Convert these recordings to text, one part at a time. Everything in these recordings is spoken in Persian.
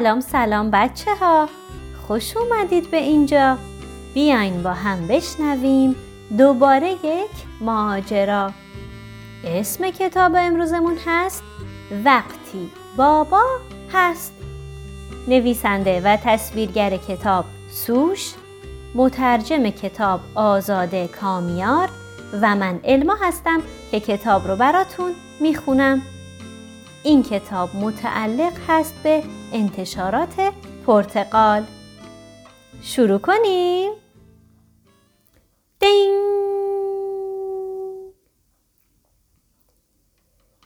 سلام سلام بچه ها خوش اومدید به اینجا. بیاین با هم بشنویم دوباره یک ماجرا. اسم کتاب امروزمون هست وقتی بابا هست. نویسنده و تصویرگر کتاب سوش مترجم کتاب آزاده کامیار و من علما هستم که کتاب رو براتون می‌خونم. این کتاب متعلق هست به انتشارات پرتقال. شروع کنیم. دین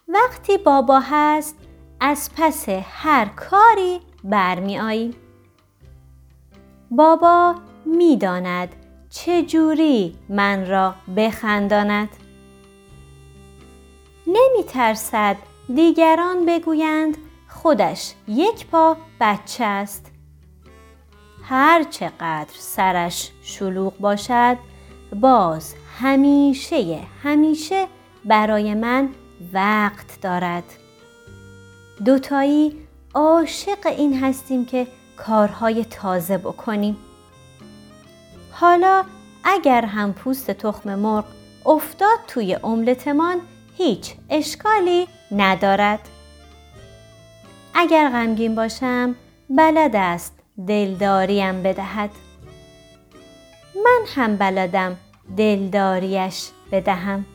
وقتی بابا هست از پس هر کاری برمی آییم. بابا می‌داند چجوری من را بخنداند. نمی ترسد دیگران بگویند خودش یک پا بچه است. هر چقدر سرش شلوغ باشد باز همیشه همیشه برای من وقت دارد. دوتایی عاشق این هستیم که کارهای تازه بکنیم. حالا اگر هم پوست تخم مرغ افتاد توی املتمان هیچ اشکالی ندارد. اگر غمگین باشم بلد است دلداریم بدهد. من هم بلدم دلداریش بدهم.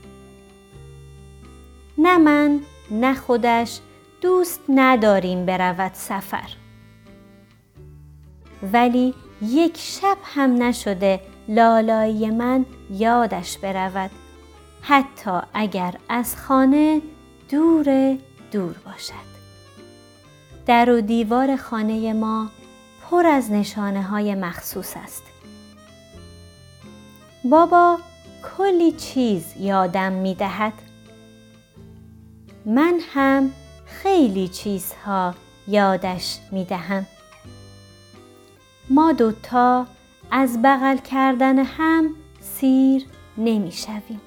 نه من نه خودش دوست نداریم برود سفر. ولی یک شب هم نشده لالایی من یادش برود حتی اگر از خانه دور دور باشد. در و دیوار خانه ما پر از نشانه های مخصوص است. بابا کلی چیز یادم می دهد من هم خیلی چیزها یادش می دهم ما دوتا از بغل کردن هم سیر نمی شویم.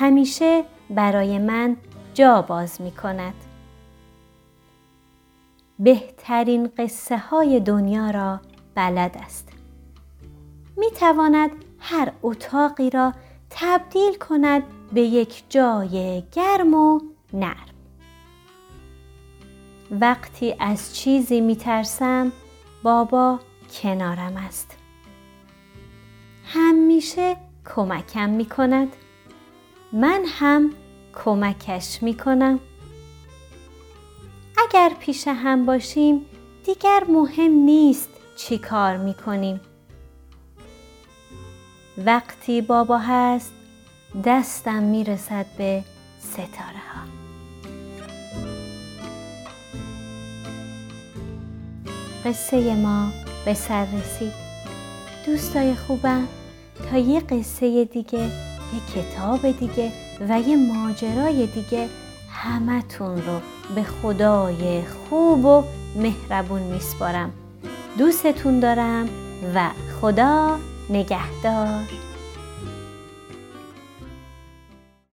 همیشه برای من جا باز می کند. بهترین قصه های دنیا را بلد است. می تواند هر اتاقی را تبدیل کند به یک جای گرم و نرم. وقتی از چیزی می ترسم بابا کنارم است. همیشه کمکم می کند. من هم کمکش می کنم. اگر پیش هم باشیم دیگر مهم نیست چی کار می کنیم. وقتی بابا هست دستم می رسد به ستاره ها. قصه ما به سر رسید دوستای خوبم تا یه قصه دیگه یه کتاب دیگه و یه ماجرای دیگه همتون رو به خدای خوب و مهربون میسپارم. دوستتون دارم و خدا نگهدار.